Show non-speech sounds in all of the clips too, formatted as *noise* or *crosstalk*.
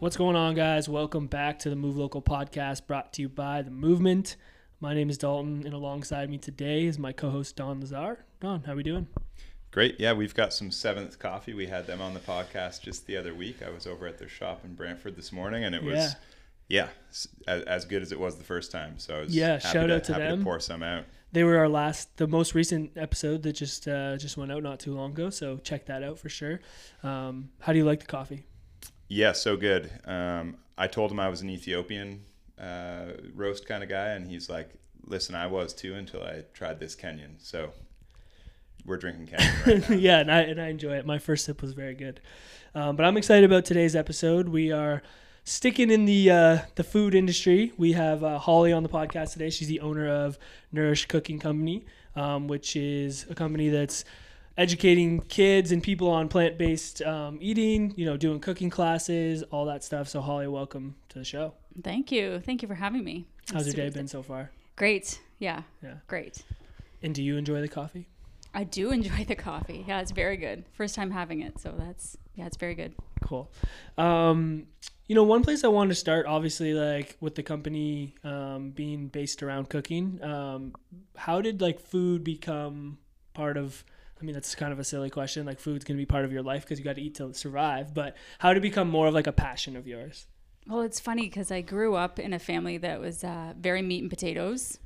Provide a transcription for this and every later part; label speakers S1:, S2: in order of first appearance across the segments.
S1: What's going on, guys? Welcome back to the Move Local podcast brought to you by The Movement. My name is Dalton, and alongside me today is my co host, Don Lazar. Don, how are we doing?
S2: Great. Yeah, we've got some Seventh Coffee. We had them on the podcast just the other week. I was over at their shop in Brantford this morning, and it was, yeah, as, as good as it was the first time. So I was
S1: yeah, shout
S2: to,
S1: out to them.
S2: To pour some out.
S1: They were our last, the most recent episode that just uh, just went out not too long ago. So check that out for sure. Um, how do you like the coffee?
S2: Yeah, so good. Um, I told him I was an Ethiopian uh, roast kind of guy, and he's like, "Listen, I was too until I tried this Kenyan." So we're drinking Kenyan. Right *laughs*
S1: yeah, and I and I enjoy it. My first sip was very good, um, but I'm excited about today's episode. We are sticking in the uh, the food industry. We have uh, Holly on the podcast today. She's the owner of Nourish Cooking Company, um, which is a company that's educating kids and people on plant-based um, eating you know doing cooking classes all that stuff. So holly welcome to the show.
S3: Thank you. Thank you for having me.
S1: How's your day been so far?
S3: Great. Yeah. Yeah. Great.
S1: And do you enjoy the coffee?
S3: I do enjoy the coffee. Yeah it's very good. First time having it so that's yeah it's very good.
S1: Cool. Um, you know one place i wanted to start obviously like with the company um, being based around cooking um, how did like food become part of I mean, that's kind of a silly question. Like, food's going to be part of your life because you got to eat to survive. But how to become more of like a passion of yours?
S3: Well, it's funny because I grew up in a family that was uh, very meat and potatoes.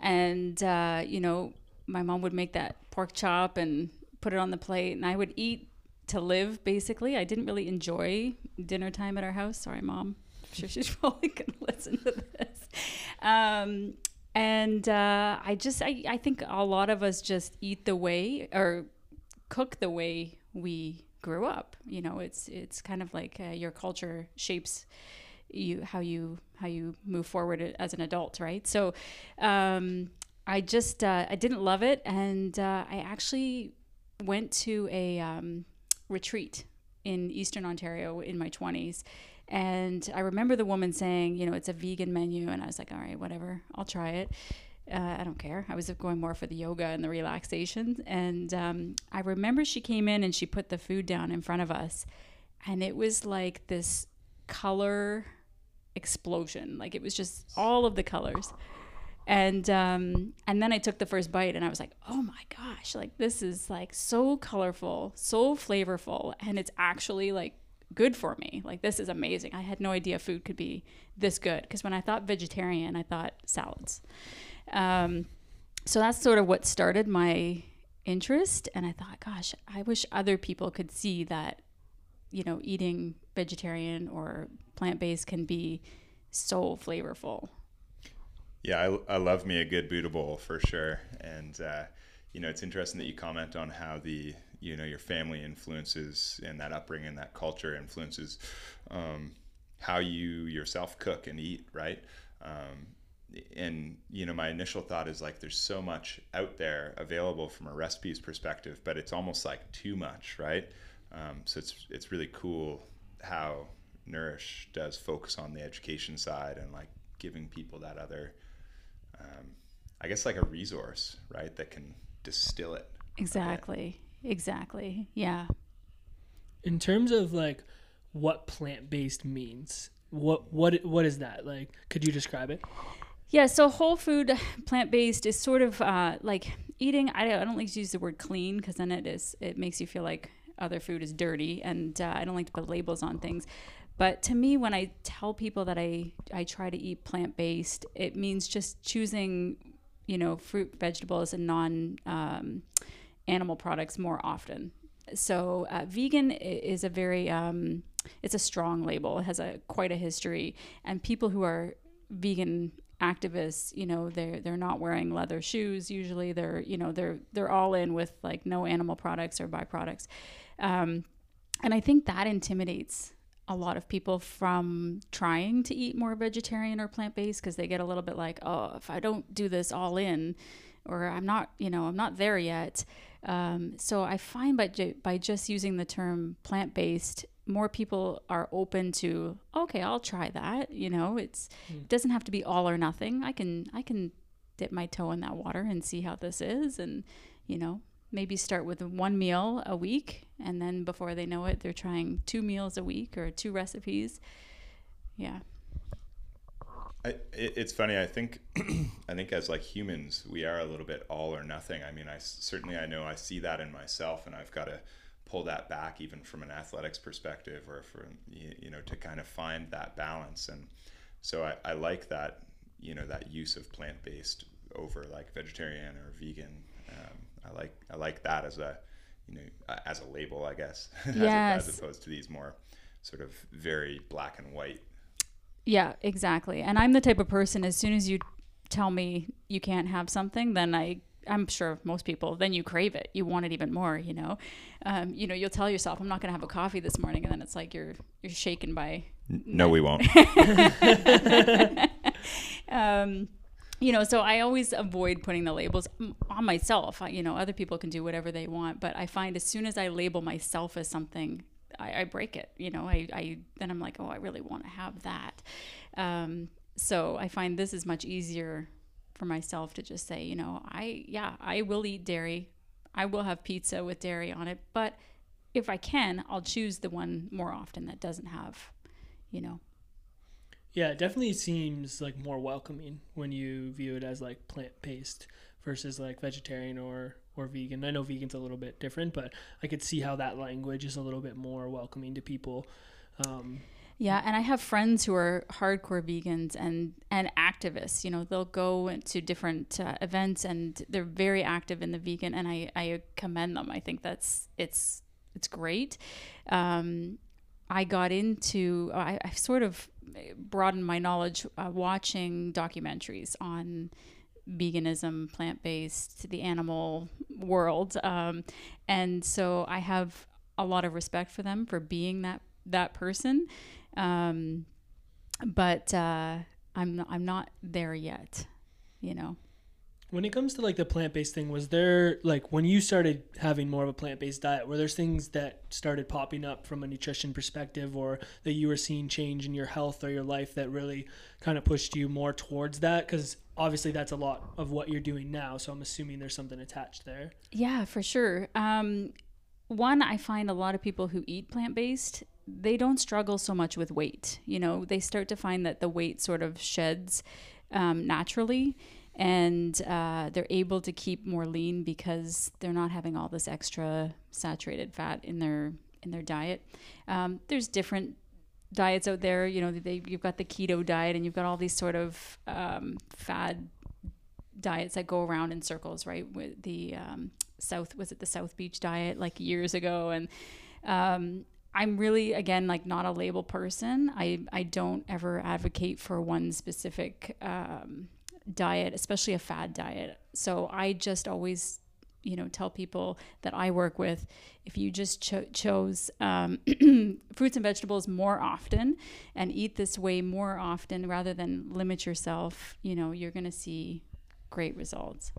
S3: And, uh, you know, my mom would make that pork chop and put it on the plate, and I would eat to live, basically. I didn't really enjoy dinner time at our house. Sorry, mom. I'm sure she's *laughs* probably going to listen to this. Um, and uh, I just I, I think a lot of us just eat the way or cook the way we grew up. You know, it's it's kind of like uh, your culture shapes you how you how you move forward as an adult, right? So um, I just uh, I didn't love it, and uh, I actually went to a um, retreat in Eastern Ontario in my twenties and I remember the woman saying, you know, it's a vegan menu. And I was like, all right, whatever, I'll try it. Uh, I don't care. I was going more for the yoga and the relaxation. And um, I remember she came in and she put the food down in front of us. And it was like this color explosion. Like it was just all of the colors. And um, and then I took the first bite and I was like, oh my gosh, like this is like so colorful, so flavorful, and it's actually like good for me. Like this is amazing. I had no idea food could be this good because when I thought vegetarian, I thought salads. Um, so that's sort of what started my interest, and I thought, gosh, I wish other people could see that, you know, eating vegetarian or plant based can be so flavorful.
S2: Yeah, I, I love me a good Buddha bowl for sure, and uh, you know, it's interesting that you comment on how the you know your family influences and that upbringing that culture influences um, how you yourself cook and eat, right? Um, and you know, my initial thought is like, there's so much out there available from a recipes perspective, but it's almost like too much, right? Um, so it's it's really cool how Nourish does focus on the education side and like giving people that other, um, I guess, like a resource, right, that can distill it.
S3: Exactly. Exactly. Yeah.
S1: In terms of like what plant based means, what what what is that like? Could you describe it?
S3: Yeah, so whole food, plant based is sort of uh, like eating. I don't, I don't like to use the word clean because then it is it makes you feel like other food is dirty, and uh, I don't like to put labels on things. But to me, when I tell people that I I try to eat plant based, it means just choosing, you know, fruit, vegetables, and non um, animal products more often. So uh, vegan is a very um, it's a strong label. It has a quite a history, and people who are vegan activists you know they're they're not wearing leather shoes usually they're you know they're they're all in with like no animal products or byproducts um, and i think that intimidates a lot of people from trying to eat more vegetarian or plant-based because they get a little bit like oh if i don't do this all in or i'm not you know i'm not there yet. Um, so i find by, ju- by just using the term plant-based more people are open to okay i'll try that you know? It's
S1: Mm.
S3: it doesn't have to be all or nothing. I can i can dip my toe in that water and see how this is and you know maybe start with one meal a week and then before they know it they're trying two meals a week or two recipes. Yeah
S2: I, it, it's funny. I think, *clears throat* I think as like humans, we are a little bit all or nothing. I mean, I certainly I know I see that in myself, and I've got to pull that back, even from an athletics perspective, or from you, you know to kind of find that balance. And so I, I like that you know that use of plant based over like vegetarian or vegan. Um, I like I like that as a you know as a label, I guess, *laughs* as,
S3: Yes.
S2: as opposed to these more sort of very black and white
S3: Yeah, exactly. And I'm the type of person as soon as you tell me you can't have something, then I I'm sure most people then you crave it. You want it even more, you know. Um, you know, you'll tell yourself I'm not going to have a coffee this morning and then it's like you're you're shaken by
S2: No, we won't. *laughs*
S3: um, you know, so I always avoid putting the labels on myself. I, you know, other people can do whatever they want, but I find as soon as I label myself as something, I, I break it. You know, I, I then I'm like, oh, I really want to have that. Um, so I find this is much easier for myself to just say, you know, I yeah, I will eat dairy. I will have pizza with dairy on it, but if I can, I'll choose the one more often that doesn't have, you know,
S1: Yeah, it definitely seems like more welcoming when you view it as like plant based versus like vegetarian or or vegan. I know vegan's a little bit different, but I could see how that language is a little bit more welcoming to people. Um,
S3: Yeah, and I have friends who are hardcore vegans and and activists. You know, they'll go to different uh, events and they're very active in the vegan, and I I commend them. I think that's it's it's great. Um, I got into I, I sort of broadened my knowledge uh, watching documentaries on veganism, plant based, the animal world, um, and so I have a lot of respect for them for being that that person. Um, but uh, I'm I'm not there yet, you know.
S1: when it comes to like the plant based thing, was there like when you started having more of a plant based diet, were there things that started popping up from a nutrition perspective or that you were seeing change in your health or your life that really kind of pushed you more towards that? Because obviously that's a lot of what you're doing now. So I'm assuming there's something attached there.
S3: Yeah, for sure. Um, one, I find a lot of people who eat plant based, they don't struggle so much with weight. You know, they start to find that the weight sort of sheds um, naturally and uh, they're able to keep more lean because they're not having all this extra saturated fat in their in their diet. Um, there's different diets out there. You know, they, you've got the keto diet and you've got all these sort of um, fad diets that go around in circles, right? With the um, South, was it the South Beach diet like years ago? And um, I'm really, again, like not a label person. I, I don't ever advocate for one specific um, diet, especially a fad diet. So I just always you know tell people that I work with if you just cho- chose um, *clears throat* fruits and vegetables more often and eat this way more often rather than limit yourself, you know, you're going to see great results.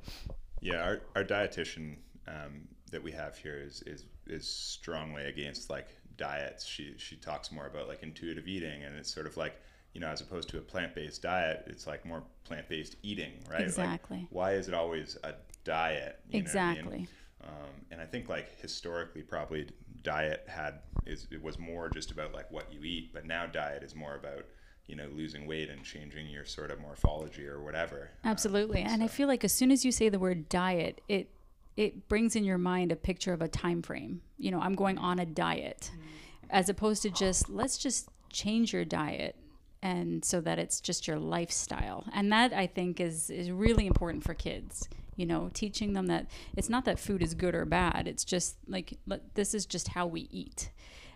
S2: Yeah, our, our dietitian um, that we have here is, is is strongly against like diets. She she talks more about like intuitive eating, and it's sort of like you know as opposed to a plant based diet, it's like more plant based eating, right?
S3: Exactly.
S2: Like, why is it always a diet?
S3: Exactly.
S2: I mean? um, and I think like historically, probably diet had is it was more just about like what you eat, but now diet is more about you know losing weight and changing your sort of morphology or whatever.
S3: Absolutely. Um, and. I feel like as soon as you say the word diet, it it brings in your mind a picture of a time frame. You know, I'm going on a diet, mm. as opposed to just let's just change your diet and so that it's just your lifestyle. And that I think is is really important for kids. You know, teaching them that it's not that food is good or bad. It's just like this is just how we eat.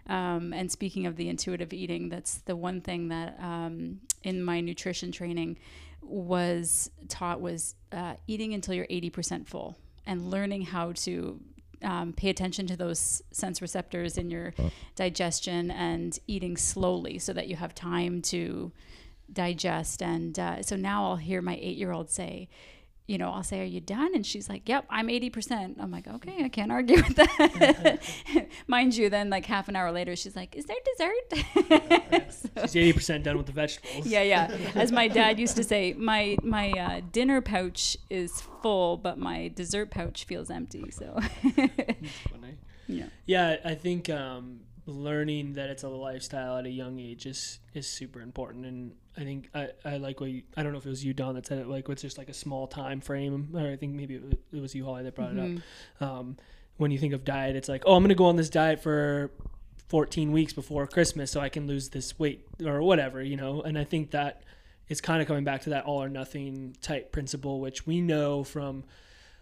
S3: Um, and speaking of the intuitive eating, that's the one thing that um, in my nutrition training was taught was uh, eating until you're 80% full and learning how to um, pay attention to those sense receptors in your digestion and eating slowly so that you have time to digest. And uh, so now I'll hear my eight year old say, you know, I'll say, Are you done? And she's like, Yep, I'm 80%. I'm like, Okay, I can't argue with that. *laughs* Mind you, then like half an hour later, she's like, Is there dessert? *laughs*
S1: so, she's 80% done with the vegetables.
S3: Yeah, yeah. *laughs* As my dad used to say, my my uh, dinner pouch is full, but my dessert pouch feels empty. So,
S1: yeah. Yeah, I think um, learning that it's a lifestyle at a young age is is super important and i think i, I like what you, i don't know if it was you don that said it like it's just like a small time frame or i think maybe it was, it was you holly that brought mm-hmm. it up mm-hmm. um, when you think of diet it's like oh i'm gonna go on this diet for 14 weeks before christmas so i can lose this weight or whatever you know and i think that is kind of coming back to that all or nothing type principle which we know from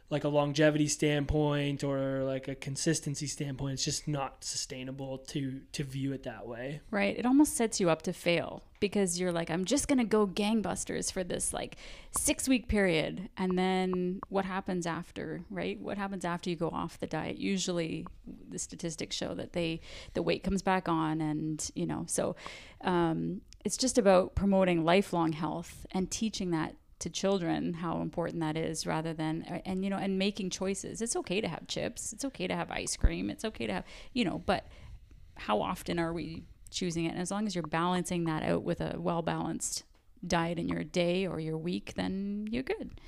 S1: like a longevity standpoint or like a consistency standpoint it's just not sustainable to to view it that way.
S3: Right. It almost sets you up to fail because you're like i'm just going to go gangbusters for this like 6 week period and then what happens after right? What happens after you go off the diet? Usually the statistics show that they the weight comes back on and you know so um, it's just about promoting lifelong health and teaching that to children how important that is rather than uh, and you know and making choices. It's okay to have chips. It's okay to have ice cream. It's okay to have you know but how often are we choosing it? And as long as you're balancing that out with a well balanced diet in your day or your week then you're good.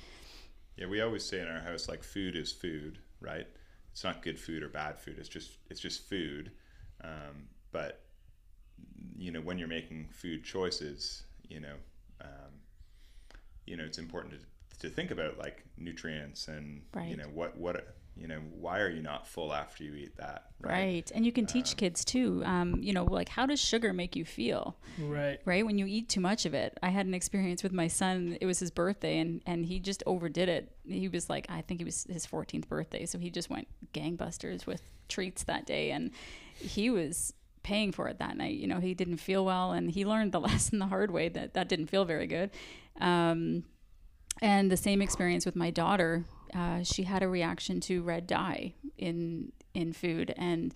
S2: Yeah we always say in our house like food is food right? It's not good food or bad food. It's just it's just food. Um, but you know when you're making food choices you know um, you know it's important to, to think about like nutrients and right. you know what what you know why are you not full after you eat that
S3: right, right. and you can teach um, kids too um, you know like how does sugar make you feel
S1: right
S3: right when you eat too much of it i had an experience with my son it was his birthday and and he just overdid it he was like i think it was his 14th birthday so he just went gangbusters with treats that day and he was paying for it that night you know he didn't feel well and he learned the *laughs* lesson the hard way that that didn't feel very good um, and the same experience with my daughter. Uh, she had a reaction to red dye in in food, and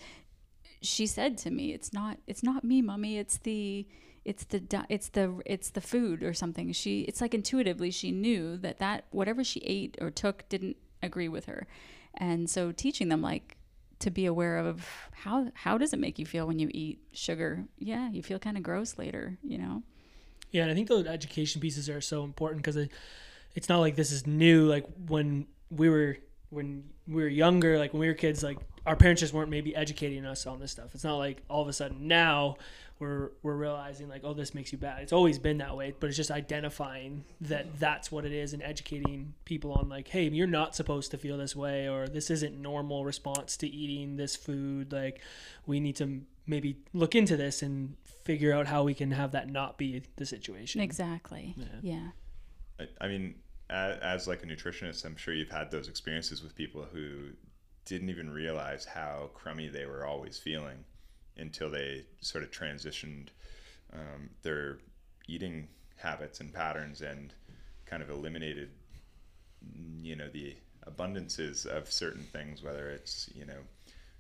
S3: she said to me, "It's not. It's not me, mummy. It's the." It's the it's the it's the food or something. She it's like intuitively she knew that that whatever she ate or took didn't agree with her, and so teaching them like to be aware of how how does it make you feel when you eat sugar? Yeah, you feel kind of gross later, you know.
S1: Yeah, and I think those education pieces are so important because it, it's not like this is new. Like when we were when we were younger, like when we were kids, like our parents just weren't maybe educating us on this stuff. It's not like all of a sudden now we're we're realizing like oh this makes you bad. It's always been that way, but it's just identifying that that's what it is and educating people on like hey you're not supposed to feel this way or this isn't normal response to eating this food. Like we need to maybe look into this and figure out how we can have that not be the situation.
S3: Exactly. Yeah. yeah.
S2: I, I mean, as, as, like a nutritionist, I'm sure you've had those experiences with people who didn't even realize how crummy they were always feeling until they sort of transitioned um, their eating habits and patterns and kind of eliminated, you know, the abundances of certain things, whether it's you know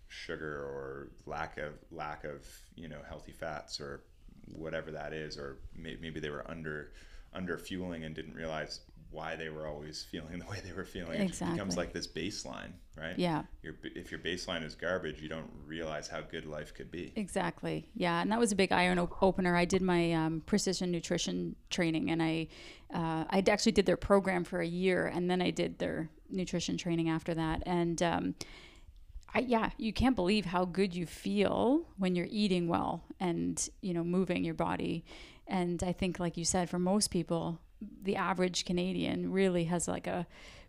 S2: sugar or lack of lack of you know healthy fats or whatever that is, or may, maybe they were under under fueling and didn't realize why they were always feeling *laughs* the way they were feeling. It
S3: Exactly.
S2: becomes like this baseline, right?
S3: Yeah.
S2: Your, if your baseline is garbage, you don't realize how good life could be.
S3: Exactly. Yeah, and that was a big eye op- opener. I did my um, precision nutrition training, and I uh, I actually did their program for a year, and then I did their nutrition training after that. And um, I, yeah, you can't believe how good you feel when you're eating well and you know moving your body. And I think, like you said, for most people, the average Canadian really has like a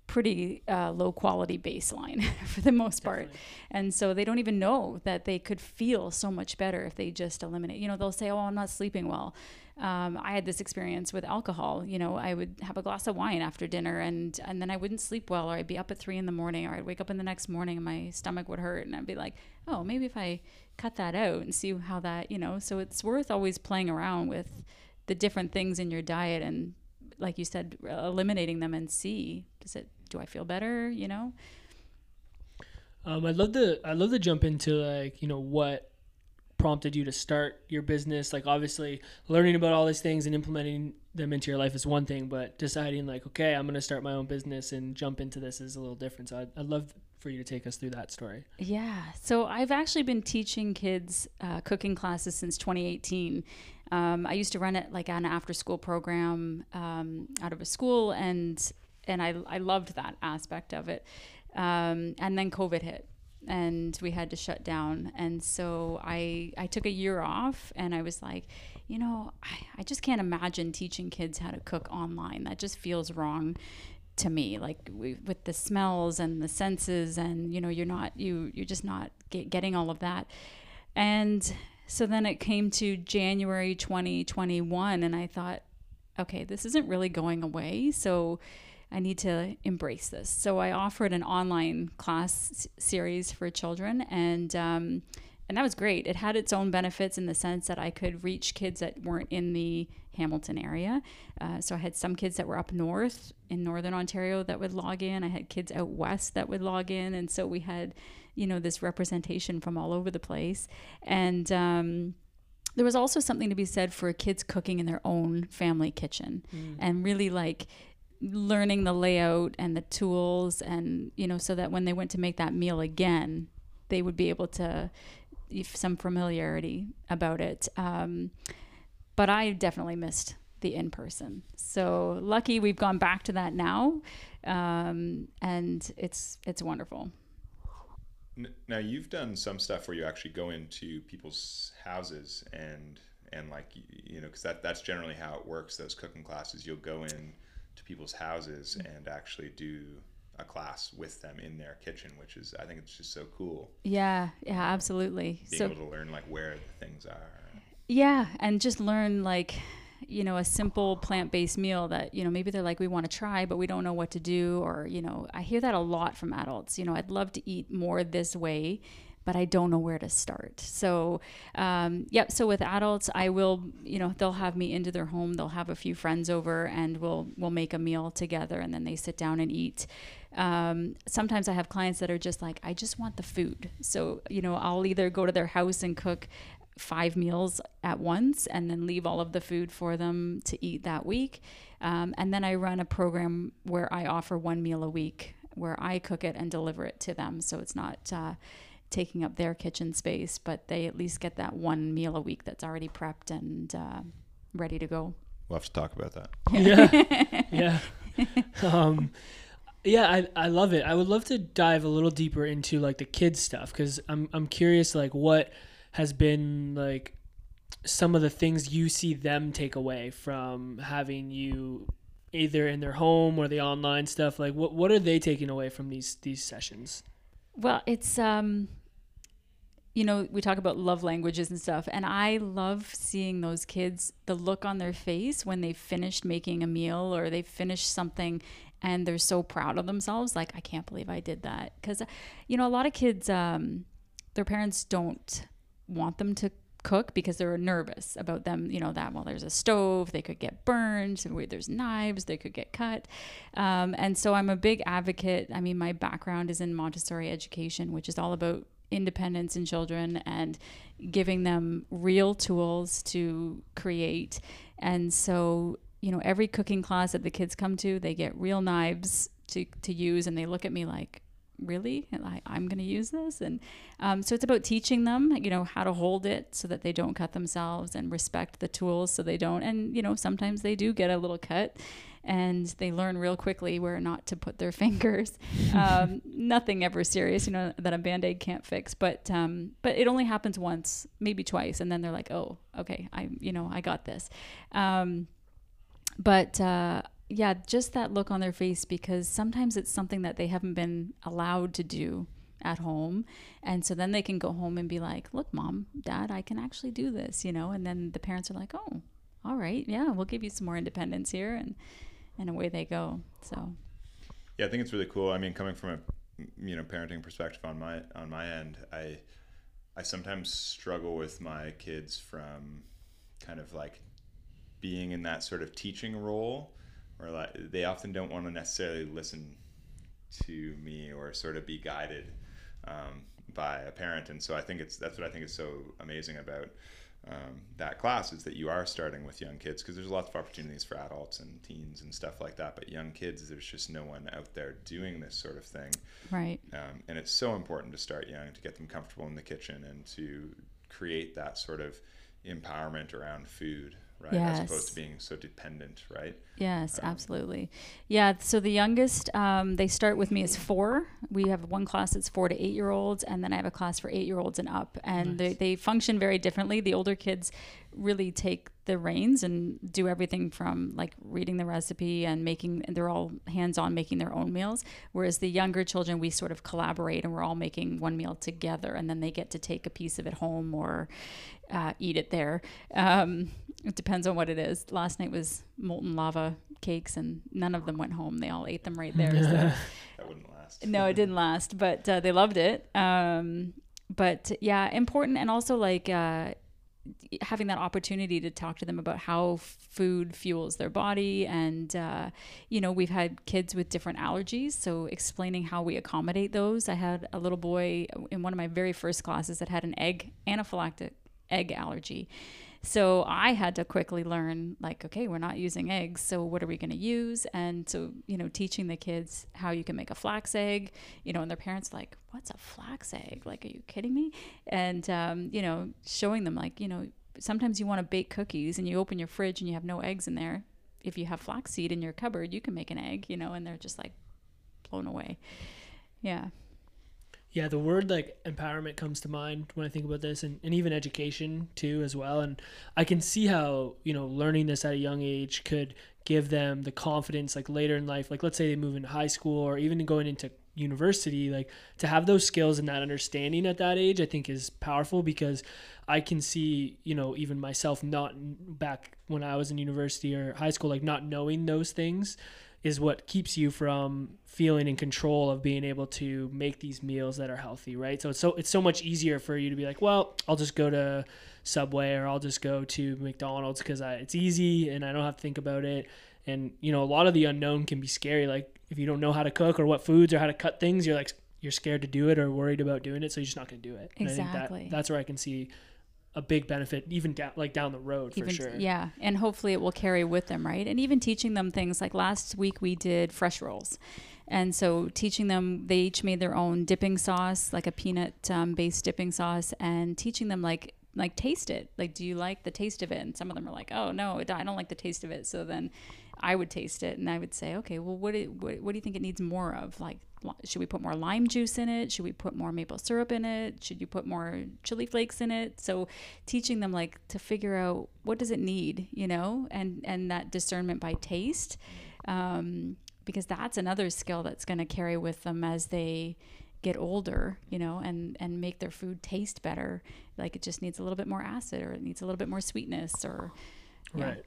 S3: pretty uh, low quality baseline *laughs* for the most part. And so they don't even know that they could feel so much better if they just eliminate. You know, they'll say, "Oh, I'm not sleeping well." Um, I had this experience with alcohol. You know, I would have a glass of wine after dinner, and and then I wouldn't sleep well, or I'd be up at three in the morning, or I'd wake up in the next morning and my stomach would hurt, and I'd be like, "Oh, maybe if I cut that out and see how that," you know. So it's worth always playing around with the different things in your diet and like you said eliminating them and see does it do i feel better you know
S1: Um, I'd love to I'd love to jump into like you know what prompted you to start your business. Like obviously learning about all these things and implementing them into your life is one thing, but deciding like okay I'm gonna start my own business and jump into this is a little different. So I'd, I'd love for you to take us through that story.
S3: Yeah. So I've actually been teaching kids uh, cooking classes since 2018. Um, I used to run it like an after school program um, out of a school, and and I I loved that aspect of it. Um, and then COVID hit, and we had to shut down. And so I I took a year off, and I was like, you know, I, I just can't imagine teaching kids how to cook online. That just feels wrong to me like we, with the smells and the senses and you know you're not you you're just not get, getting all of that and so then it came to january 2021 and i thought okay this isn't really going away so i need to embrace this. So i offered an online class series for children and um, and that was great it had its own benefits in the sense that i could reach kids that weren't in the hamilton area uh, so I had some kids that were up north in northern Ontario that would log in. I had kids out west that would log in, and so we had, you know, this representation from all over the place. And um, there was also something to be said for kids cooking in their own family kitchen, and really like learning the layout and the tools, and you know, so that when they went to make that meal again, they would be able to some familiarity about it. Um, but I definitely missed the in person. So lucky we've gone back to that now, um, and it's it's wonderful.
S2: Now you've done some stuff where you actually go into people's houses and and like you know because that that's generally how it works. Those cooking classes, you'll go in to people's houses and actually do a class with them in their kitchen, which is I think it's just so cool
S3: Yeah, yeah, absolutely.
S2: being
S3: so
S2: able to learn like where the things are.
S3: yeah, and just learn like you know a simple plant-based meal that you know maybe they're like we want to try but we don't know what to do or you know i hear that a lot from adults you know i'd love to eat more this way but i don't know where to start so um, yep so with adults i will you know they'll have me into their home they'll have a few friends over and we'll we'll make a meal together and then they sit down and eat um, sometimes i have clients that are just like i just want the food so you know i'll either go to their house and cook five meals at once and then leave all of the food for them to eat that week. Um, and then I run a program where I offer one meal a week where I cook it and deliver it to them. So it's not uh, taking up their kitchen space, but they at least get that one meal a week that's already prepped and uh, ready to go.
S2: We'll have to talk about that.
S1: yeah. *laughs* Yeah. Um yeah I, I love it. I would love to dive a little deeper into like the kids stuff because i'm i'm curious like what has been like some of the things you see them take away from having you either in their home or the online stuff. Like what what are they taking away from these these sessions
S3: Well, it's um you know, we talk about love languages and stuff, and I love seeing those kids, the look on their face when they've finished making a meal or they've finished something and they're so proud of themselves. Like, I can't believe I did that. Because, you know, a lot of kids, um, their parents don't want them to cook because they're nervous about them you know that well there's a stove they could get burned there's knives they could get cut. Um, and so i'm a big advocate i mean my background is in montessori education which is all about independence in children and giving them real tools to create. And so you know every cooking class that the kids come to they get real knives to, to use and they look at me like really I, i'm going to use this. And um, so it's about teaching them you know how to hold it so that they don't cut themselves and respect the tools so they don't. And you know sometimes they do get a little cut and they learn real quickly where not to put their *laughs* fingers. Um, nothing ever serious you know that a band-aid can't fix. But um, but it only happens once maybe twice. And then they're like oh okay i you know i got this. Um, but uh, yeah, just that look on their face because sometimes it's something that they haven't been allowed to do at home. And so then they can go home and be like, look, mom, dad, I can actually do this, you know? And then the parents are like, oh, all right, yeah, we'll give you some more independence here. And, and away they go. So,
S2: yeah, I think it's really cool. I mean, coming from a, you know, parenting perspective on my, on my end, I, I sometimes struggle with my kids from kind of like being in that sort of teaching role or like they often don't want to necessarily listen to me or sort of be guided um, by a parent and so i think it's that's what i think is so amazing about um, that class is that you are starting with young kids because there's lots of opportunities for adults and teens and stuff like that but young kids there's just no one out there doing this sort of thing.
S3: Right.
S2: Um, and it's so important to start young to get them comfortable in the kitchen and to create that sort of empowerment around food right? Yes. As opposed to being so dependent, right?
S3: Yes, um, absolutely. Yeah. So the youngest, um, they start with me as four. We have one class that's four to eight year olds, and then I have a class for eight year olds and up. And nice. they, they function very differently. The older kids really take the reins and do everything from like reading the recipe and making and they're all hands on making their own meals. Whereas the younger children we sort of collaborate and we're all making one meal together and then they get to take a piece of it home or uh, eat it there. Um, it depends on what it is. Last night was molten lava cakes and none of them went home. They all ate them right there so. *laughs*
S2: that wouldn't last.
S3: No it didn't last but uh, they loved it. Um, but yeah important and also like uh, having that opportunity to talk to them about how food fuels their body. And uh, you know we've had kids with different allergies. So explaining how we accommodate those i had a little boy in one of my very first classes that had an egg anaphylactic egg allergy so I had to quickly learn, like, okay, we're not using eggs, so what are we going to use? And so, you know, teaching the kids how you can make a flax egg, you know, and their parents like, what's a flax egg? Like, are you kidding me? And um, you know, showing them like, you know, sometimes you want to bake cookies and you open your fridge and you have no eggs in there. If you have flaxseed in your cupboard, you can make an egg, you know, and they're just like blown away. Yeah.
S1: Yeah, the word like empowerment comes to mind when I think about this and, and even education too as well. And I can see how, you know, learning this at a young age could give them the confidence like later in life. Like let's say they move into high school or even going into university, like to have those skills and that understanding at that age, I think is powerful because I can see, you know, even myself not back when I was in university or high school, like not knowing those things is what keeps you from feeling in control of being able to make these meals that are healthy, right? So it's so it's so much easier for you to be like, well, I'll just go to Subway or I'll just go to McDonald's because it's easy and I don't have to think about it. And you know, a lot of the unknown can be scary. Like if you don't know how to cook or what foods or how to cut things, you're like you're scared to do it or worried about doing it, so you're just not going to do it.
S3: Exactly.
S1: That, that's where I can see a big benefit even down like down the road
S3: even,
S1: for sure.
S3: Yeah, and hopefully it will carry with them, right? And even teaching them things like last week we did fresh rolls. And so teaching them, they each made their own dipping sauce, like a peanut um, based dipping sauce, and teaching them like like taste it. Like, do you like the taste of it? And some of them are like, oh no, I don't like the taste of it. So then I would taste it and I would say, okay, well, what, it, what, what do you think it needs more of? Like, should we put more lime juice in it? Should we put more maple syrup in it? Should you put more chili flakes in it? So teaching them like to figure out what does it need, you know, and, and that discernment by taste. Um, because that's another skill that's going to carry with them as they get older, you know, and and make their food taste better. Like it just needs a little bit more acid, or it needs a little bit more sweetness, or
S1: right.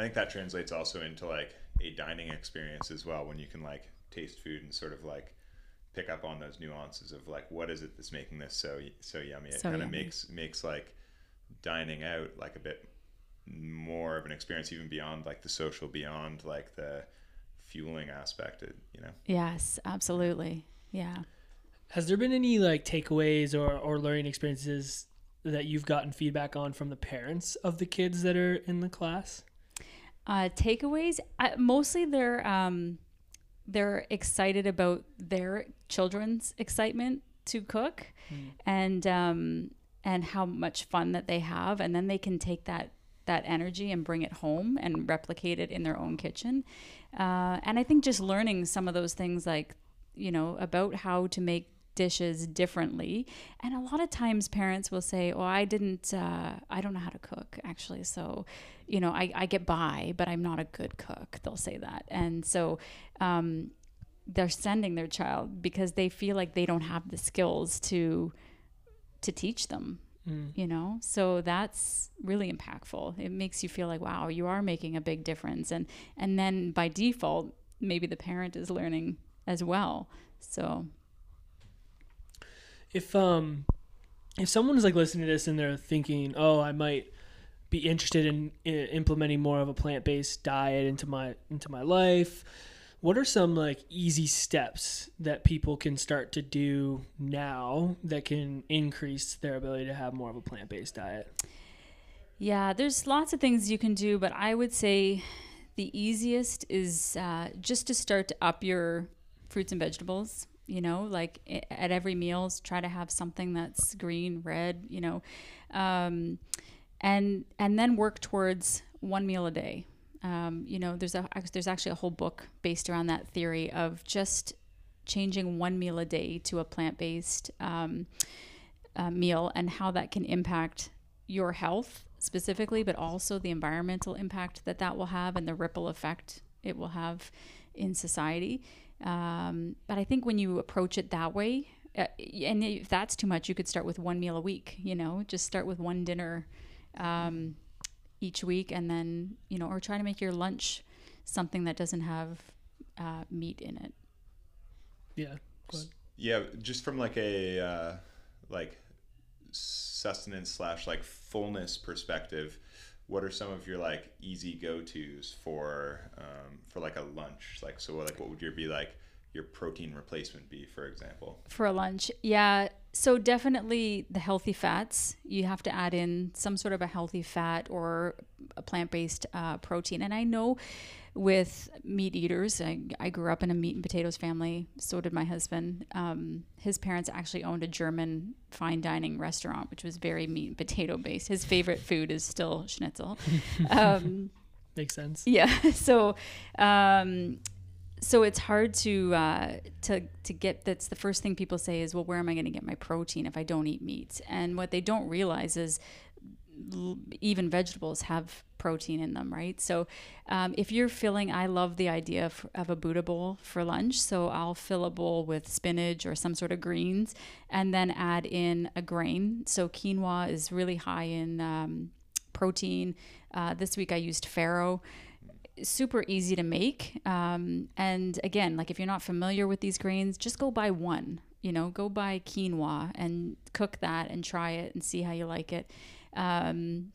S2: I think that translates also into like a dining experience as well, when you can like taste food and sort of like pick up on those nuances of like what is it that's making this so so yummy. It so kind of makes makes like dining out like a bit more of an experience even beyond like the social beyond like the fueling aspect it, you know
S3: Yes, absolutely. Yeah.
S1: Has there been any like takeaways or, or learning experiences that you've gotten feedback on from the parents of the kids that are in the class?
S3: Uh, takeaways, I, mostly they're um, they're excited about their children's excitement to cook, and um, and how much fun that they have, and then they can take that that energy and bring it home and replicate it in their own kitchen. Uh, and I think just learning some of those things, like you know, about how to make dishes differently. And a lot of times parents will say, "Oh, I didn't, uh, I don't know how to cook actually." So, you know, I, I get by, but I'm not a good cook. They'll say that, and so. Um, they're sending their child because they feel like they don't have the skills to to teach them you know so that's really impactful it makes you feel like wow you are making a big difference and and then by default maybe the parent is learning as well so
S1: If um if someone is like listening to this and they're thinking, "Oh, I might be interested in, i implementing more of a plant-based diet into my into my life," what are some like easy steps that people can start to do now that can increase their ability to have more of a plant-based diet?
S3: Yeah, there's lots of things you can do, but I would say the easiest is uh, just to start to up your fruits and vegetables. You know, like at every meals, try to have something that's green, red. You know, um, and and then work towards one meal a day. Um, you know, there's a there's actually a whole book based around that theory of just changing one meal a day to a plant based um, uh, meal and how that can impact your health specifically, but also the environmental impact that that will have and the ripple effect it will have in society. Um, but I think when you approach it that way, uh, and if that's too much, you could start with one meal a week. You know, just start with one dinner um, each week, and then you know, or try to make your lunch something that doesn't have uh, meat in it.
S1: Yeah. Go ahead.
S2: yeah just from like a uh, like sustenance slash like fullness perspective what are some of your like easy go-to's for um, for like a lunch like so like what would your be like your protein replacement be for example
S3: for a lunch. Yeah. So definitely the healthy fats. You have to add in some sort of a healthy fat or a plant-based uh, protein. And I know with meat eaters, I, I grew up in a meat and potatoes family. So did my husband. Um, his parents actually owned a German fine dining restaurant, which was very meat and potato based. His favorite food is still schnitzel. *laughs* Um,
S1: Makes sense.
S3: yeah. *laughs* So, um, so it's hard to uh, to to get. That's the first thing people say is, well, where am I going to get my protein if I don't eat meat? And what they don't realize is l- even vegetables have protein in them, right? So um, if you're filling, I love the idea of, of a Buddha bowl for lunch. So I'll fill a bowl with spinach or some sort of greens and then add in a grain. So quinoa is really high in um, protein. Uh, this week I used farro super easy to make. Um, and again, like if you're not familiar with these grains, just go buy one. You know, go buy quinoa and cook that and try it and see how you like it. Um,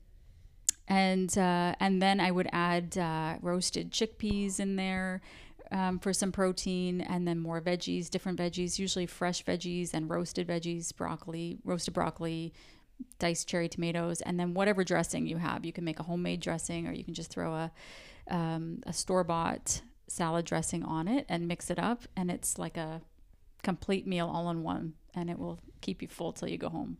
S3: and uh, and then I would add uh, roasted chickpeas in there um, for some protein, and then more veggies, different veggies, usually fresh veggies and roasted veggies, broccoli, roasted broccoli, diced cherry tomatoes, and then whatever dressing you have. You can make a homemade dressing, or you can just throw a um, a store bought salad dressing on it and mix it up, and it's like a complete meal all in one, and it will keep you full till you go home.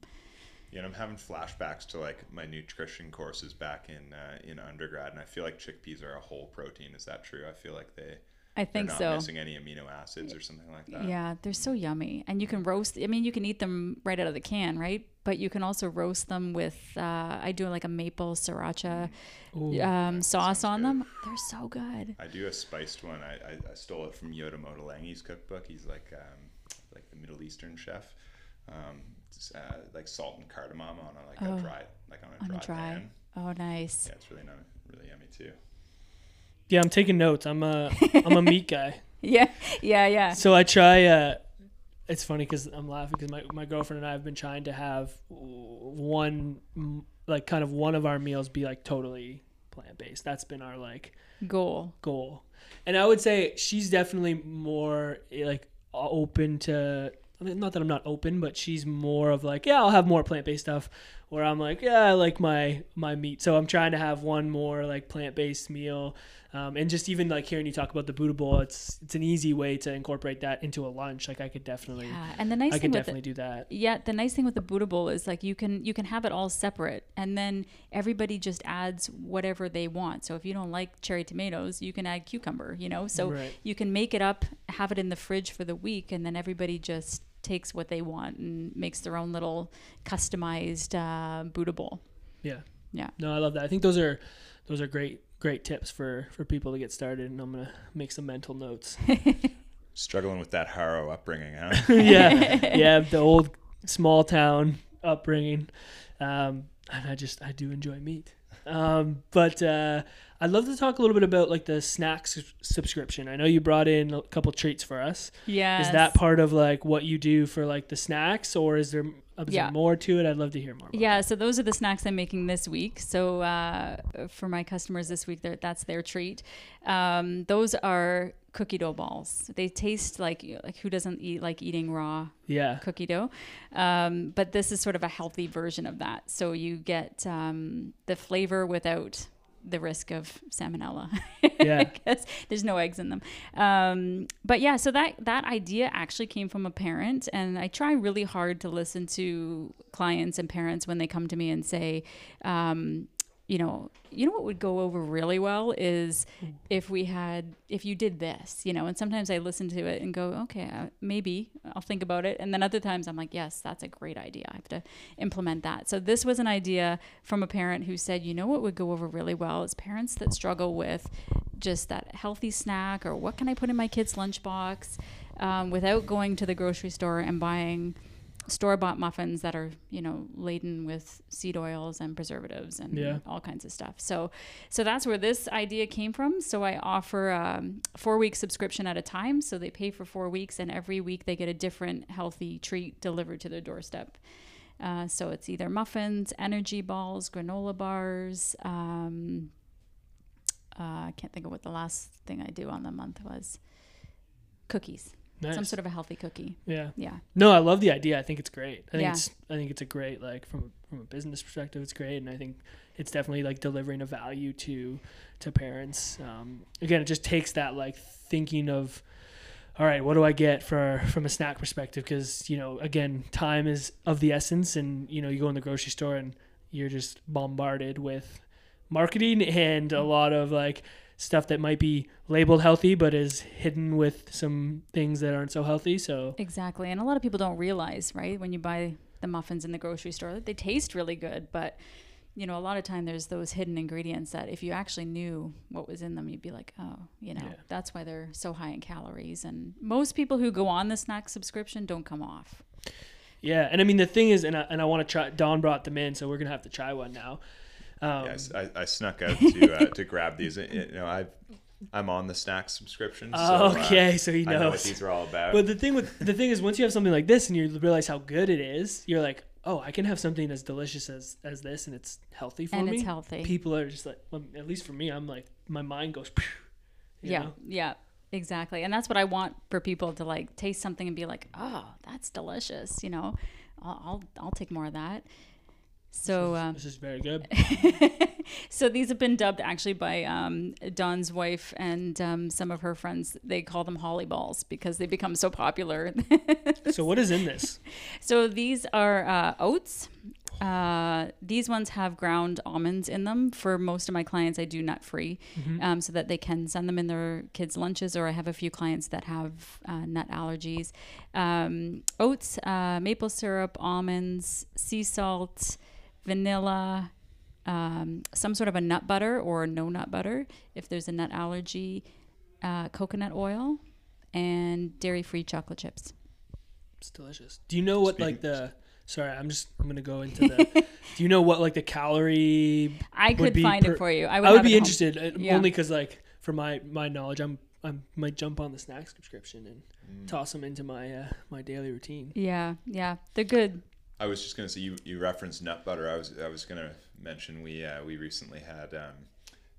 S2: Yeah, know, I'm having flashbacks to like my nutrition courses back in uh, in undergrad, and I feel like chickpeas are a whole protein. Is that true? I feel like they
S3: I think
S2: not
S3: so.
S2: missing any amino acids or something like that.
S3: Yeah, they're so yummy, and you can roast. I mean, you can eat them right out of the can, right? But you can also roast them with. Uh, I do like a maple sriracha
S1: Ooh.
S3: um, sauce on
S2: good.
S3: them. They're so good.
S2: I do a spiced one. I, I, I stole it from Yotam Ottolenghi's cookbook. He's like um, like the Middle Eastern chef. Um, it's, uh, like salt and cardamom on a, like
S3: Oh.
S2: a dry like on a
S3: On
S2: dry,
S3: a dry.
S2: pan.
S3: Oh, nice.
S2: Yeah, it's really not, really yummy too.
S1: Yeah, I'm taking notes. I'm a I'm a meat guy. *laughs*
S3: Yeah, yeah, yeah.
S1: So I try. Uh, it's funny because I'm laughing because my, my girlfriend and I have been trying to have one like kind of one of our meals be like totally plant based. That's been our like
S3: Goal.
S1: goal. And I would say she's definitely more eh, like open to I mean, not that I'm not open, but she's more of like, yeah, I'll have more plant based stuff. Where I'm like, yeah, I like my my meat, so I'm trying to have one more like plant based meal, um, and just even like hearing you talk about the Buddha bowl, it's it's an easy way to incorporate that into a lunch. Like I could definitely,
S3: Yeah, and the nice
S1: I could definitely
S3: it,
S1: do that.
S3: yeah, the nice thing with the Buddha bowl is like you can you can have it all separate, and then everybody just adds whatever they want. So if you don't like cherry tomatoes, you can add cucumber. You know, so
S1: Right.
S3: you can make it up, have it in the fridge for the week, and then everybody just takes what they want and makes their own little customized uh, Buddha bowl.
S1: Yeah.
S3: Yeah.
S1: No, I love that. I think those are those are great great tips for for people to get started, and I'm gonna make some mental notes. *laughs*
S2: Struggling with that Harrow upbringing, huh? *laughs*
S1: yeah, *laughs* yeah, the old small town upbringing. Um, and I just I do enjoy meat. Um, but uh, I'd love to talk a little bit about like the snacks subscription. I know you brought in a couple treats for us.
S3: Yeah.
S1: Is that part of like what you do for like the snacks, or is there, is
S3: Yeah.
S1: there more to it? I'd love to hear more. About
S3: Yeah, so those are the snacks I'm making this week. So uh, for my customers this week, that's their treat. Um, those are cookie dough balls. They taste like like who doesn't eat like eating raw
S1: Yeah,
S3: cookie dough. Um, but this is sort of a healthy version of that. So you get um, the flavor without the risk of salmonella. *laughs*
S1: Yeah.
S3: because there's no eggs in them. Um, but yeah, so that that idea actually came from a parent, and I try really hard to listen to clients and parents when they come to me and say. You know, you know what would go over really well is if we had, if you did this, you know, and sometimes I listen to it and go, okay, uh, maybe I'll think about it. And then other times I'm like, yes, that's a great idea. I have to implement that. So this was an idea from a parent who said, you know what would go over really well is parents that struggle with just that healthy snack or what can I put in my kid's lunchbox um, without going to the grocery store and buying store bought muffins that are you know laden with seed oils and preservatives and
S1: Yeah.
S3: all kinds of stuff. So so that's where this idea came from. So I offer um, four week subscription at a time. So they pay for four weeks, and every week they get a different healthy treat delivered to their doorstep. Uh, so it's either muffins, energy balls, granola bars. Um, uh, I can't think of what the last thing I do on the month was. Cookies,
S1: nice.
S3: some sort of a healthy cookie.
S1: yeah.
S3: Yeah,
S1: No, I love the idea. I think it's great. I think
S3: Yeah.
S1: it's I think it's a great like from from a business perspective, it's great, and I think it's definitely like delivering a value to to parents. Um, again, it just takes that like thinking of, all right, what do I get for from a snack perspective? Because you know, again, time is of the essence, and you know, you go in the grocery store and you're just bombarded with marketing and a lot of like stuff that might be labeled healthy but is hidden with some things that aren't so healthy so
S3: exactly. And a lot of people don't realize, right, when you buy the muffins in the grocery store, that they taste really good, but you know, a lot of time there's those hidden ingredients that if you actually knew what was in them, you'd be like, oh, you know,
S1: Yeah.
S3: that's why they're so high in calories. And most people who go on the snack subscription don't come off.
S1: Yeah, and I mean the thing is, and I, and I want to try. Don brought them in, so we're gonna have to try one now. Um,
S2: Yes, I, I snuck out to uh, to grab these. You know, I've I'm on the snack subscription. So, uh,
S1: okay, so he
S2: I know what these are all about.
S1: But the thing with the thing is, once you have something like this and you realize how good it is, you're like, oh, I can have something as delicious as as this, and it's healthy for
S3: and
S1: me.
S3: it's healthy.
S1: People are just like, well, at least for me, I'm like, my mind goes. Phew,
S3: yeah,
S1: know?
S3: yeah, exactly. And that's what I want for people to like taste something and be like, "Oh, that's delicious." You know, I'll I'll, I'll take more of that. So, um,
S1: This is very good. *laughs*
S3: so these have been dubbed actually by um, Don's wife and um, some of her friends. They call them holly balls because they become so popular. *laughs*
S1: so what is in this?
S3: So these are uh, oats. Uh, these ones have ground almonds in them. For most of my clients, I do nut free, um, so that they can send them in their kids' lunches. Or I have a few clients that have uh, nut allergies. Um, oats, uh, maple syrup, almonds, sea salt, vanilla, um, some sort of a nut butter or no nut butter if there's a nut allergy, uh, coconut oil, and dairy-free chocolate chips.
S1: It's delicious. Do you know what like the? Sorry, I'm just I'm gonna go into the. *laughs* do you know what like the calorie
S3: I
S1: would
S3: could
S1: be
S3: find
S1: per-
S3: it for you. I would,
S1: I would be interested uh,
S3: Yeah.
S1: only because like for my my knowledge, I'm I might jump on the snack subscription and
S2: Mm.
S1: toss them into my uh, my daily routine.
S3: Yeah, yeah, they're good.
S2: I was just gonna say you, you referenced nut butter. I was I was gonna mention we uh, we recently had um,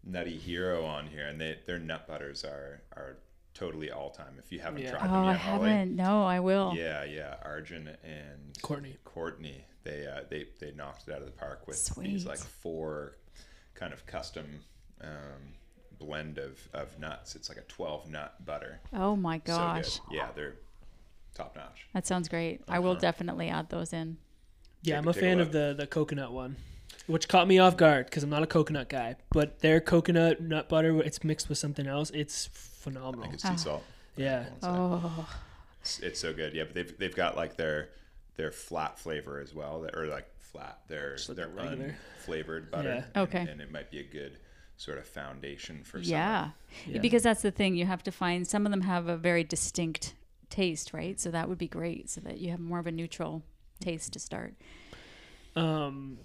S2: Nutty Hero on here, and they their nut butters are are totally all time. If you haven't
S1: Yeah.
S2: tried
S3: Oh,
S2: them
S3: I
S2: Holly,
S3: haven't. No, I will.
S2: yeah, yeah, Arjun and
S1: Courtney.
S2: Courtney, they uh, they they knocked it out of the park with
S3: Sweet.
S2: these like four kind of custom um, blend of of nuts. It's like a twelve nut butter.
S3: Oh my gosh.
S2: good. Yeah, they're top notch.
S3: That sounds great. I will
S2: Uh-huh.
S3: definitely add those in.
S1: Yeah, I'm
S2: a-
S1: a
S2: take a
S1: fan of the the coconut one, which caught me off guard because I'm not a coconut guy. But their coconut nut butter, it's mixed with something else. It's phenomenal.
S2: I
S1: phenomenal.
S2: think it's sea
S3: Ah.
S2: salt.
S1: Yeah.
S3: Oh,
S2: It's, it's so good. Yeah, but they've they've got like their their flat flavor as well, that- or like flat their
S1: Just like
S2: their
S1: the regular.
S2: unflavored butter.
S1: Yeah.
S2: and-
S3: Okay.
S2: and, it might be a good sort of foundation for summer.
S3: yeah.
S1: Yeah.
S3: Because that's the thing. You have to find some of them have a very distinct taste, right? So that would be great so that you have more of a neutral taste to start.
S1: Um,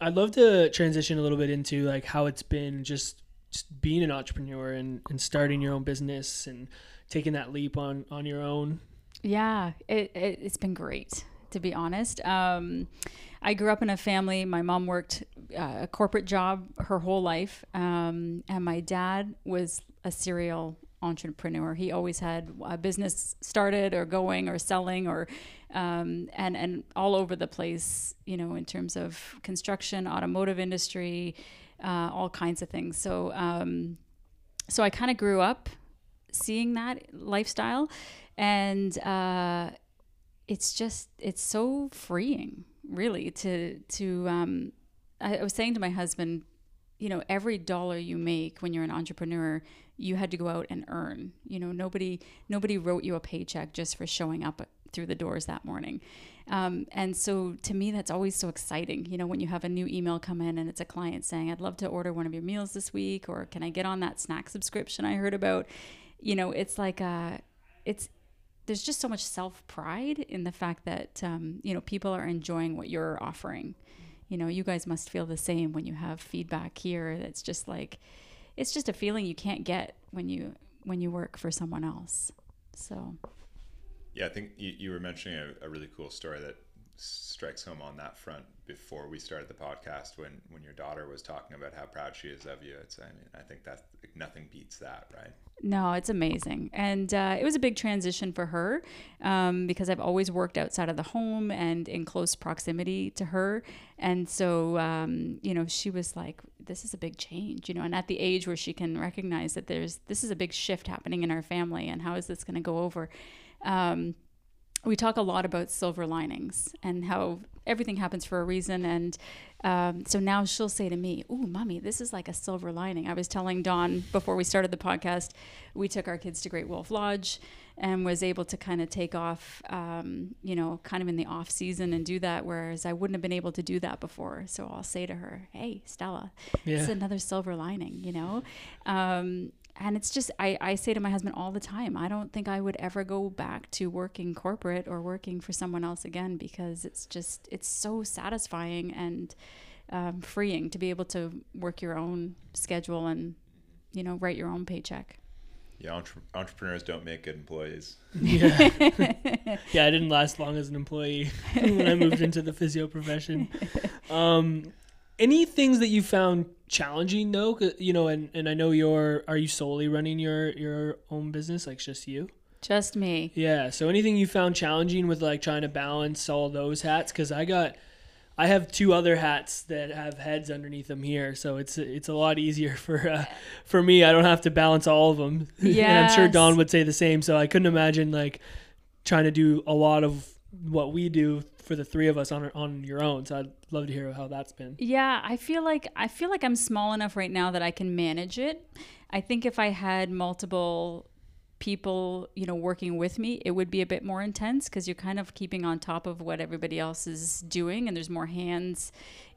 S1: I'd love to transition a little bit into like how it's been just, just being an entrepreneur and, and starting your own business and taking that leap on on your own.
S3: Yeah, it, it, it's been great, to be honest. Um, I grew up in a family. My mom worked uh, a corporate job her whole life, um, and my dad was a serial entrepreneur. He always had a business started or going or selling or um, and and all over the place. You know, in terms of construction, automotive industry, uh, all kinds of things. So um, so I kind of grew up seeing that lifestyle and uh, it's just it's so freeing really to to um, I, I was saying to my husband you know every dollar you make when you're an entrepreneur you had to go out and earn you know nobody nobody wrote you a paycheck just for showing up through the doors that morning um, and so to me that's always so exciting you know when you have a new email come in and it's a client saying i'd love to order one of your meals this week or can i get on that snack subscription i heard about you know it's like uh it's there's just so much self pride in the fact that um, you know people are enjoying what you're offering. You know, you guys must feel the same when you have feedback here. That's just like, it's just a feeling you can't get when you when you work for someone else. So
S2: Yeah, I think you, you were mentioning a, a really cool story that strikes home on that front before we started the podcast when when your daughter was talking about how proud she is of you. It's I mean I think that nothing beats that, right?
S3: No, it's amazing. And uh, it was a big transition for her um, because I've always worked outside of the home and in close proximity to her. And so, um, you know, she was like, this is a big change, you know, and at the age where she can recognize that there's, this is a big shift happening in our family and how is this going to go over? Um, we talk a lot about silver linings and how everything happens for a reason. And um, so now she'll say to me, Ooh, mommy, this is like a silver lining. I was telling Don before we started the podcast, we took our kids to Great Wolf Lodge and was able to kind of take off, um, you know, kind of in the off season and do that, whereas I wouldn't have been able to do that before. So I'll say to her, Hey, Stella,
S1: Yeah.
S3: it's another silver lining, you know? Um, and it's just I, I say to my husband all the time i don't think i would ever go back to working corporate or working for someone else again because it's just it's so satisfying and um, freeing to be able to work your own schedule and you know write your own paycheck
S2: Yeah, entre- entrepreneurs don't make good employees. *laughs*
S1: Yeah. yeah, I didn't last long as an employee *laughs* when I moved into the physio profession. *laughs* Um, any things that you found challenging though, you know, and, and I know you're, are you solely running your, your own business? Like just you?
S3: just me
S1: Yeah. So anything you found challenging with like trying to balance all those hats? Cause I got, I have two other hats that have heads underneath them here, so it's it's a lot easier *laughs* for uh, for me. I don't have to balance all of them. *laughs* and I'm sure. Don would say the same. So I couldn't imagine like trying to do a lot of what we do for the three of us on on your own. So I'd love to hear how that's been.
S3: Yeah, I feel like I feel like I'm small enough right now that I can manage it. I think if I had multiple people, you know, working with me, it would be a bit more intense because you're kind of keeping on top of what everybody else is doing, and there's more hands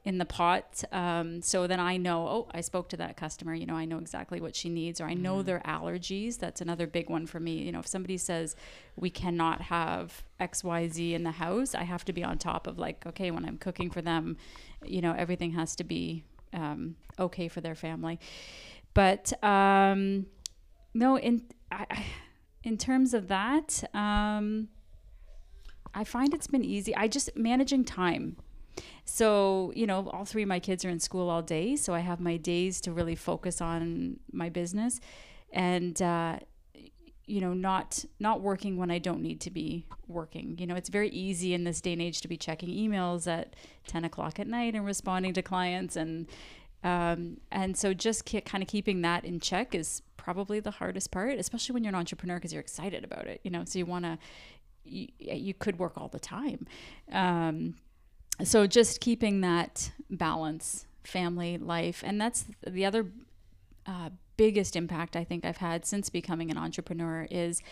S3: in the pot. Um, so then I know, oh, I spoke to that customer. You know, I know exactly what she needs, or I know their allergies. That's another big one for me. You know, if somebody says we cannot have X, Y, Z in the house, I have to be on top of like, okay, when I'm cooking for them, you know, everything has to be um, okay for their family. But um, no, in I, I, in terms of that, um, I find it's been easy. I just managing time. So, you know, all three of my kids are in school all day. So I have my days to really focus on my business and, uh, you know, not not working when I don't need to be working. You know, it's very easy in this day and age to be checking emails at ten o'clock at night and responding to clients, and um, and so just ke- kind of keeping that in check is probably the hardest part, especially when you're an entrepreneur because you're excited about it. You know, so you want to you, you could work all the time. Um, so just keeping that balance, family life, and that's the other uh, biggest impact I think I've had since becoming an entrepreneur is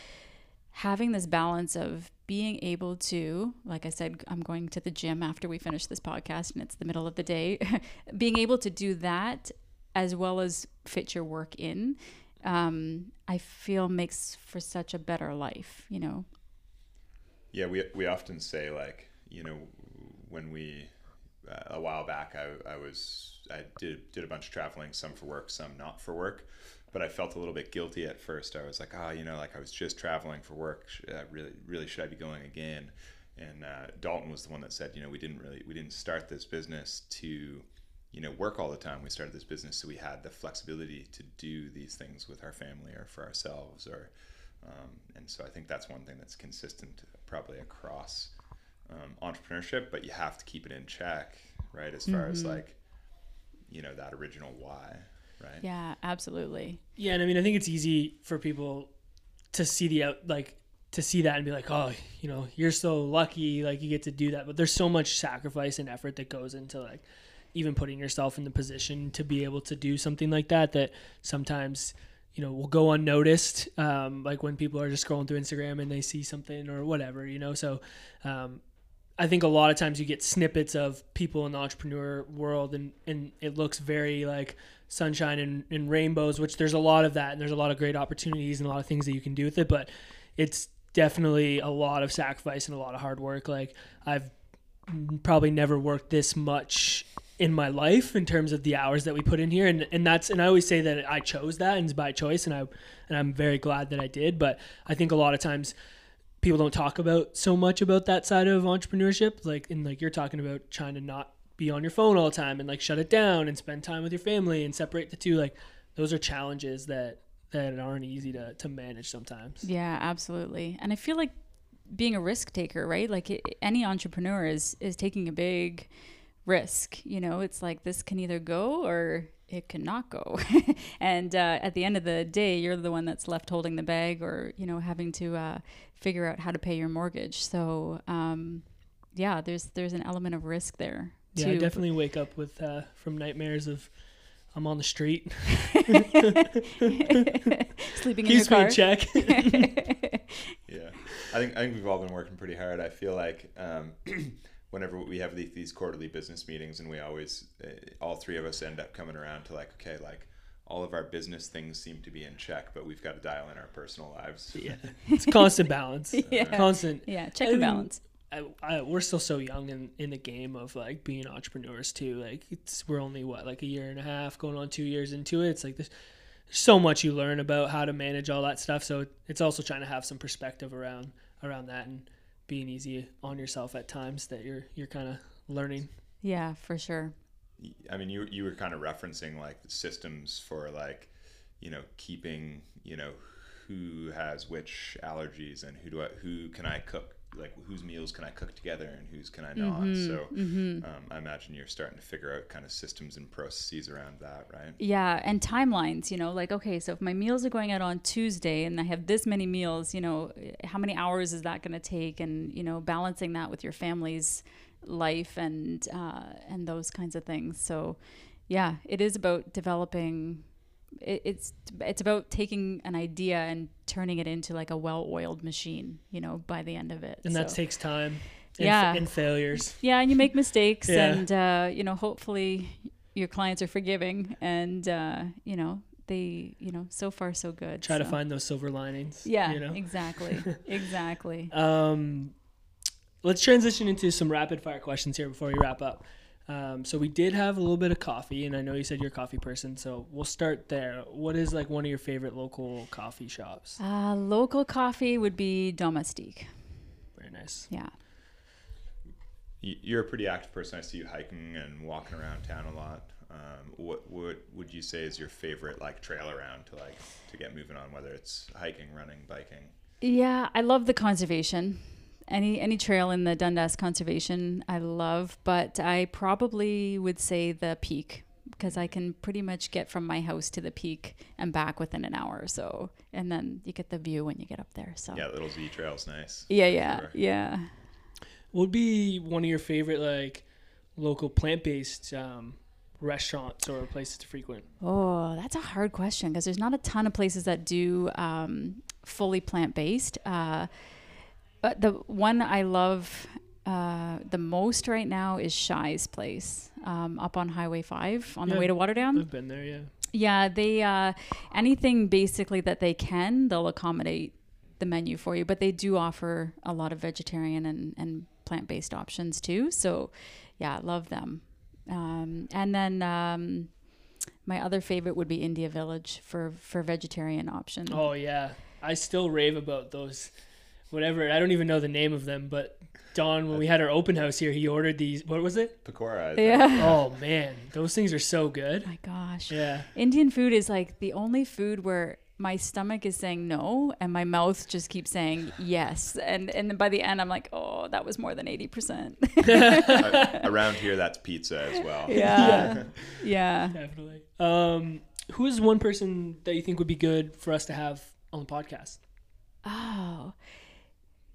S3: having this balance of being able to, like I said, I'm going to the gym after we finish this podcast and it's the middle of the day, *laughs* being able to do that as well as fit your work in, um, I feel makes for such a better life, you know?
S2: Yeah, we, we often say like, you know, when we, uh, a while back, I, I was I did did a bunch of traveling, some for work, some not for work. But I felt a little bit guilty at first. I was like, ah, oh, you know, like I was just traveling for work. Uh, really, really, should I be going again? And uh, Dalton was the one that said, you know, we didn't really, we didn't start this business to, you know, work all the time. We started this business so we had the flexibility to do these things with our family or for ourselves. Or, um, and so I think that's one thing that's consistent, probably across um, entrepreneurship. But you have to keep it in check, right? As far mm-hmm. as like you know that original why right
S3: yeah absolutely
S1: yeah and i mean i think it's easy for people to see the out like to see that and be like oh you know you're so lucky like you get to do that but there's so much sacrifice and effort that goes into like even putting yourself in the position to be able to do something like that that sometimes you know will go unnoticed um, like when people are just scrolling through instagram and they see something or whatever you know so um, I think a lot of times you get snippets of people in the entrepreneur world and, and it looks very like sunshine and, and rainbows, which there's a lot of that and there's a lot of great opportunities and a lot of things that you can do with it, but it's definitely a lot of sacrifice and a lot of hard work. Like I've probably never worked this much in my life in terms of the hours that we put in here and, and that's and I always say that I chose that and it's by choice and I and I'm very glad that I did but I think a lot of times people don't talk about so much about that side of entrepreneurship like and like you're talking about trying to not be on your phone all the time and like shut it down and spend time with your family and separate the two like those are challenges that that aren't easy to, to manage sometimes.
S3: Yeah absolutely. And i feel like being a risk taker right? Like it, any entrepreneur is is taking a big risk you know it's like this can either go or it cannot go *laughs* and uh, at the end of the day you're the one that's left holding the bag or you know having to uh, figure out how to pay your mortgage. So um, yeah, there's there's an element of risk there.
S1: Yeah, I definitely wake up with uh, from nightmares of I'm on the street, *laughs*
S3: sleeping in Keeps your car.
S1: Me in check. *laughs*
S2: yeah, I think I think we've all been working pretty hard. I feel like. Um, *clears throat* whenever we have these quarterly business meetings and we always uh, all three of us end up coming around to like okay like all of our business things seem to be in check, but we've got to dial in our personal lives. *laughs*
S1: Yeah, *laughs* it's constant balance. *laughs*
S3: yeah,
S1: constant.
S3: Yeah, check and balance.
S1: I, I, we're still so young in, in the game of like being entrepreneurs too. Like it's we're only what like a year and a half, going on two years into it. It's like there's, there's so much you learn about how to manage all that stuff. So it's also trying to have some perspective around around that and being easy on yourself at times that you're you're kind of learning.
S3: Yeah, for sure.
S2: I mean, you you were kind of referencing like the systems for like, you know, keeping you know who has which allergies and who do I who can I cook like whose meals can I cook together and whose can I not. Mm-hmm, so mm-hmm. Um, I imagine you're starting to figure out kind of systems and processes around that, right?
S3: Yeah, and timelines. You know, like okay, so if my meals are going out on Tuesday and I have this many meals, you know, how many hours is that going to take? And you know, balancing that with your family's life and uh, and those kinds of things. So, yeah, it is about developing. It, it's it's about taking an idea and turning it into like a well-oiled machine. You know, by the end of it,
S1: and so. that takes time.
S3: And yeah,
S1: f- and failures.
S3: Yeah, and you make mistakes, yeah. and uh, you know, hopefully your clients are forgiving, and uh, you know, they you know so far so good
S1: try so. to find those silver linings
S3: yeah
S1: you know?
S3: exactly *laughs* exactly
S1: um let's transition into some rapid fire questions here before we wrap up. Um, so we did have a little bit of coffee, and I know you said you're a coffee person, so we'll start there. What is like one of your favorite local coffee shops?
S3: Uh, local coffee would be Domestique.
S1: Very nice.
S3: Yeah.
S2: you're a pretty active person. I see you hiking and walking around town a lot. Um, what what would you say is your favorite like trail around to like to get moving on? Whether it's hiking, running, biking.
S3: Yeah, I love the conservation. Any any trail in the Dundas Conservation, I love, but I probably would say the peak because I can pretty much get from my house to the peak and back within an hour or so, and then you get the view when you get up there. So
S2: Yeah, little Z trail's nice.
S3: yeah, yeah,
S2: Sure.
S3: yeah.
S1: What would be one of your favorite like local plant based um, restaurants or places to frequent?
S3: Oh, that's a hard question because there's not a ton of places that do um, fully plant based. Uh, but the one I love uh, the most right now is Shy's Place um, up on Highway 5 on the way to Waterdown.
S1: I've been there, yeah.
S3: Yeah, they uh, anything basically that they can, they'll accommodate the menu for you. But they do offer a lot of vegetarian and, and plant based options too. So, yeah, love them. Um, and then um, my other favorite would be India Village for for vegetarian options.
S1: Oh yeah, I still rave about those. Whatever, I don't even know the name of them, but Don, when we had our open house here, he ordered these. What was it?
S2: Pakora. I think.
S3: Yeah.
S1: Oh man, those things are so good.
S3: my gosh.
S1: Yeah,
S3: Indian food is like the only food where my stomach is saying no and my mouth just keeps saying yes. And and then by the end I'm like, oh, that was more than eighty percent.
S2: Uh, *laughs* around here, that's pizza as well. *laughs*
S3: Yeah. yeah.
S1: definitely. Um, who is one person that you think would be good for us to have on the podcast?
S3: Oh.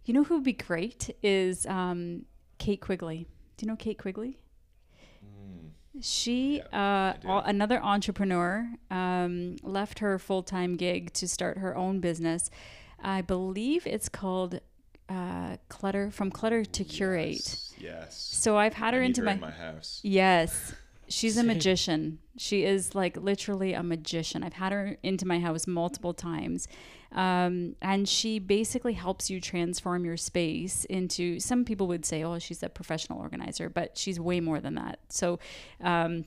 S3: You know who would be great is um, Kate Quigley. Do you know Kate Quigley? She, uh,
S2: do.
S3: another entrepreneur, um, left her full time gig to start her own business. I believe it's called uh, Clutter from Clutter to Curate.
S2: Yes. yes.
S3: So I've had her into
S2: her
S3: my,
S2: my house.
S3: yes. *laughs* She's a magician. She is like literally a magician. I've had her into my house multiple times. Um, and she basically helps you transform your space into some people would say, oh, she's a professional organizer, but she's way more than that. So um,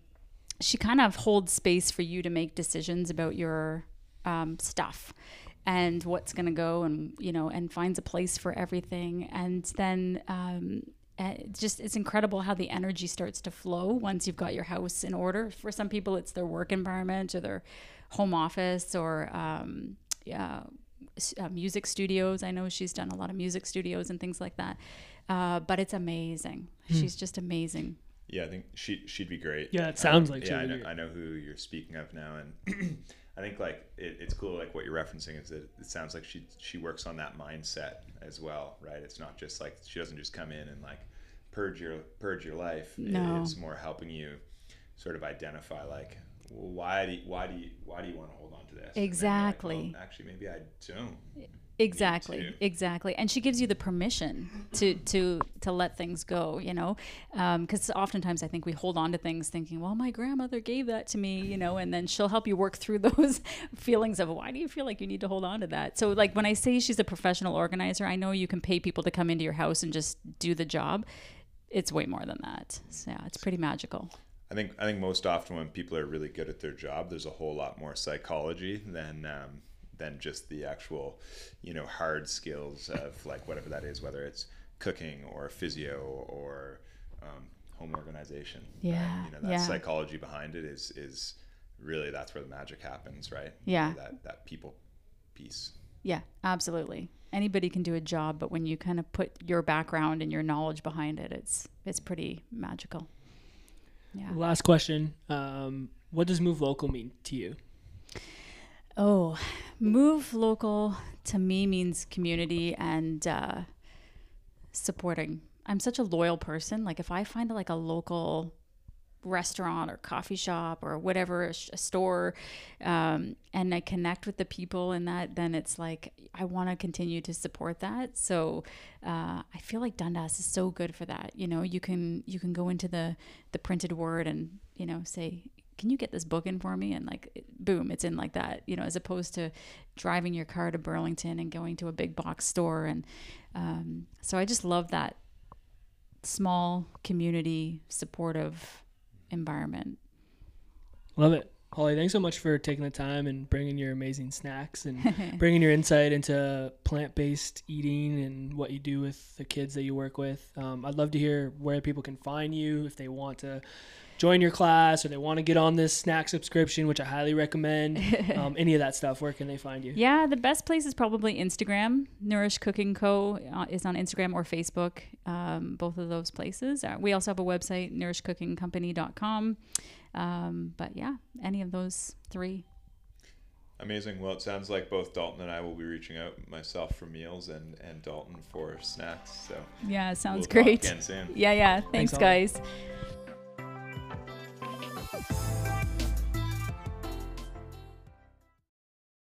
S3: she kind of holds space for you to make decisions about your um, stuff and what's going to go and you know and finds a place for everything and then um, it's just it's incredible how the energy starts to flow once you've got your house in order for some people it's their work environment or their home office or um, yeah, uh, music studios i know she's done a lot of music studios and things like that uh, but it's amazing she's just amazing
S2: Yeah, I think she she'd be great.
S1: Yeah, it sounds like
S2: yeah. I
S1: she'd
S2: know. I know who you're speaking of now, and *clears throat* I think like it, it's cool. Like what you're referencing is that it sounds like she she works on that mindset as well, right? It's not just like she doesn't just come in and like purge your purge your life. It-
S3: No.
S2: it's more helping you sort of identify like well, why do you, why do you why do you want to hold on to this? And like,
S3: Exactly.
S2: well, actually, maybe I don't.
S3: exactly exactly. And she gives you the permission to to to let things go you know? Um, because oftentimes i think we hold on to things thinking well my grandmother gave that to me you know and then she'll help you work through *laughs* those feelings of why do you feel like you need to hold on to that? So like when i say she's a professional organizer i know you can pay people to come into your house and just do the job. It's way more than that. So yeah it's pretty magical
S2: I think I think most often when people are really good at their job, there's a whole lot more psychology than um, than just the actual, you know, hard skills of like whatever that is, whether it's cooking or physio or um, home organization.
S3: Yeah,
S2: you know that
S3: yeah.
S2: psychology behind it is is really that's where the magic happens, right?
S3: Yeah.
S2: that that people piece.
S3: Yeah, absolutely. Anybody can do a job, but when you kind of put your background and your knowledge behind it, it's it's pretty magical. Yeah.
S1: Last question. Um, what does move local mean to you?
S3: Oh, move local to me means community and uh, supporting. I'm such a loyal person. Like if I find like a local restaurant or coffee shop or whatever, a, sh- a store, um, and I connect with the people in that, then it's like I want to continue to support that. So uh, I feel like Dundas is so good for that. You know, you can you can go into the the printed word and you know say. Can you get this book in for me? And like, boom, it's in like that, you know, as opposed to driving your car to Burlington and going to a big box store. And um, so I just love that small community supportive environment.
S1: Love it. Holly, thanks so much for taking the time and bringing your amazing snacks and *laughs* bringing your insight into plant-based eating and what you do with the kids that you work with. Um, I'd love to hear where people can find you if they want to join your class or they want to get on this snack subscription, which I highly recommend. *laughs* Um, any of that stuff, where can they find you?
S3: Yeah, the best place is probably Instagram. Nourish Cooking Co. uh, is on Instagram or Facebook, um, both of those places. Uh, we also have a website, nourishcookingcompany.com. Um, but yeah, any of those three.
S2: Amazing. Well, it sounds like both Dalton and I will be reaching out, myself for meals and, and Dalton for snacks. So
S3: Yeah, sounds
S2: we'll talk
S3: great.
S2: again soon.
S3: Yeah, yeah. Thanks,
S1: Thanks, Ollie.
S3: guys.